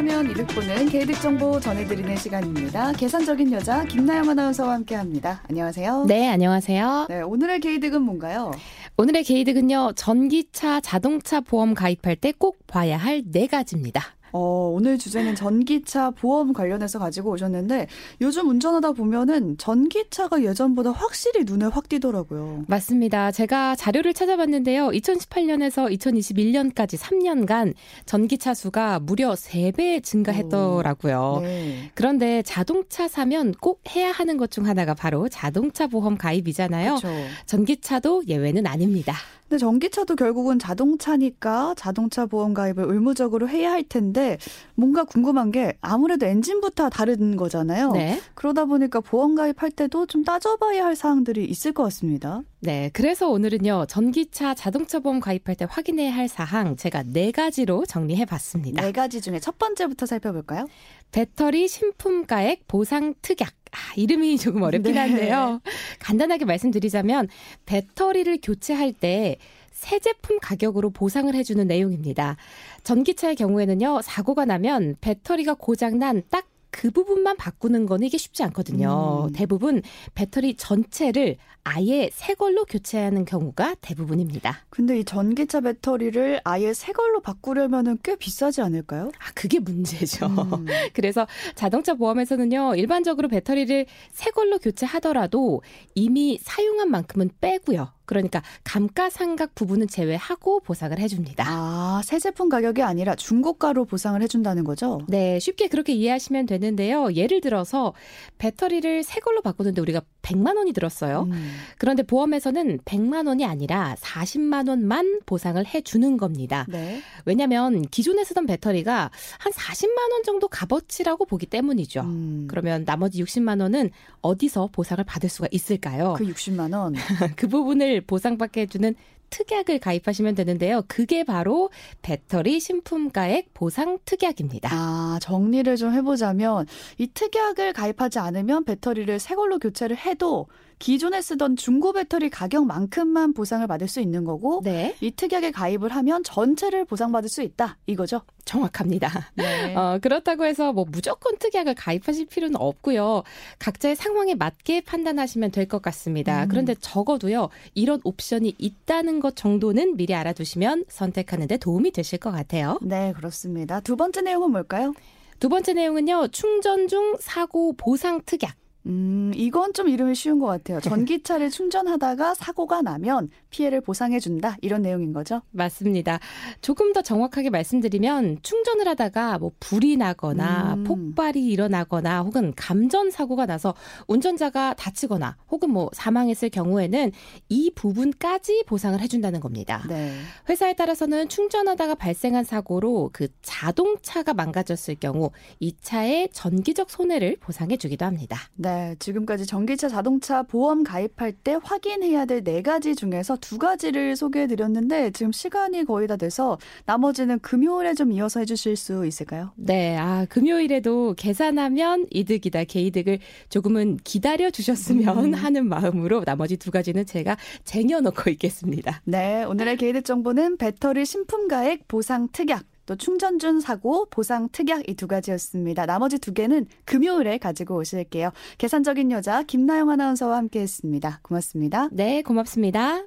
하면 이득 보는 개이득 정보 전해드리는 시간입니다. 계산적인 여자 김나영 아나운서와 함께합니다. 안녕하세요. 네, 안녕하세요. 네, 오늘의 개이득은 뭔가요? 오늘의 개이득은요. 전기차 자동차 보험 가입할 때 꼭 봐야 할 네 가지입니다. 어, 오늘 주제는 전기차 보험 관련해서 가지고 오셨는데 요즘 운전하다 보면은 전기차가 예전보다 확실히 눈에 확 띄더라고요. 맞습니다. 제가 자료를 찾아봤는데요. 2018년에서 2021년까지 3년간 전기차 수가 무려 3배 증가했더라고요. 네. 그런데 자동차 사면 꼭 해야 하는 것 중 하나가 바로 자동차 보험 가입이잖아요. 그렇죠. 전기차도 예외는 아닙니다. 근데 전기차도 결국은 자동차니까 자동차 보험 가입을 의무적으로 해야 할 텐데 뭔가 궁금한 게 아무래도 엔진부터 다른 거잖아요. 네. 그러다 보니까 보험 가입할 때도 좀 따져봐야 할 사항들이 있을 것 같습니다. 네. 그래서 오늘은요. 전기차 자동차 보험 가입할 때 확인해야 할 사항 제가 네 가지로 정리해 봤습니다. 네 가지 중에 첫 번째부터 살펴볼까요? 배터리 신품가액 보상 특약. 아, 이름이 조금 어렵긴 네. 한데요. 간단하게 말씀드리자면 배터리를 교체할 때 새 제품 가격으로 보상을 해주는 내용입니다. 전기차의 경우에는요, 사고가 나면 배터리가 고장난 딱그 부분만 바꾸는 거는 이게 쉽지 않거든요. 음. 대부분 배터리 전체를 아예 새 걸로 교체하는 경우가 대부분입니다. 근데 이 전기차 배터리를 아예 새 걸로 바꾸려면은 꽤 비싸지 않을까요? 아, 그게 문제죠. 음. 그래서 자동차 보험에서는요, 일반적으로 배터리를 새 걸로 교체하더라도 이미 사용한 만큼은 빼고요. 그러니까 감가상각 부분은 제외하고 보상을 해줍니다. 아, 새 제품 가격이 아니라 중고가로 보상을 해준다는 거죠? 네, 쉽게 그렇게 이해하시면 되는데요. 예를 들어서 배터리를 새 걸로 바꾸는데 우리가 100만 원이 들었어요. 음. 그런데 보험에서는 100만 원이 아니라 40만 원만 보상을 해 주는 겁니다. 네. 왜냐하면 기존에 쓰던 배터리가 한 40만 원 정도 값어치라고 보기 때문이죠. 음. 그러면 나머지 60만 원은 어디서 보상을 받을 수가 있을까요? 그 60만 원. 그 부분을 보상받게 해 주는 특약을 가입하시면 되는데요. 그게 바로 배터리 신품가액 보상 특약입니다. 아, 정리를 좀 해보자면 이 특약을 가입하지 않으면 배터리를 새 걸로 교체를 해도 기존에 쓰던 중고 배터리 가격만큼만 보상을 받을 수 있는 거고 네, 이 특약에 가입을 하면 전체를 보상받을 수 있다 이거죠? 정확합니다. 네. 어, 그렇다고 해서 뭐 무조건 특약을 가입하실 필요는 없고요. 각자의 상황에 맞게 판단하시면 될 것 같습니다. 음. 그런데 적어도요, 이런 옵션이 있다는 것 정도는 미리 알아두시면 선택하는데 도움이 되실 것 같아요. 네, 그렇습니다. 두 번째 내용은 뭘까요? 두 번째 내용은요, 충전 중 사고 보상 특약. 음, 이건 좀 이름이 쉬운 것 같아요. 전기차를 충전하다가 사고가 나면 피해를 보상해준다. 이런 내용인 거죠? 맞습니다. 조금 더 정확하게 말씀드리면 충전을 하다가 뭐 불이 나거나 음. 폭발이 일어나거나 혹은 감전 사고가 나서 운전자가 다치거나 혹은 뭐 사망했을 경우에는 이 부분까지 보상을 해준다는 겁니다. 네. 회사에 따라서는 충전하다가 발생한 사고로 그 자동차가 망가졌을 경우 이 차의 전기적 손해를 보상해 주기도 합니다. 네, 지금까지 전기차 자동차 보험 가입할 때 확인해야 될 네 가지 중에서 두 가지를 소개해 드렸는데 지금 시간이 거의 다 돼서 나머지는 금요일에 좀 이어서 해 주실 수 있을까요? 네, 아, 금요일에도 계산하면 이득이다, 개이득을 조금은 기다려 주셨으면 음. 하는 마음으로 나머지 두 가지는 제가 쟁여놓고 있겠습니다. 네, 오늘의 개이득 정보는 배터리 신품 가액 보상 특약. 또 충전 중 사고 보상 특약 이 두 가지였습니다. 나머지 두 개는 금요일에 가지고 오실게요. 계산적인 여자 김나영 아나운서와 함께했습니다. 고맙습니다. 네, 고맙습니다.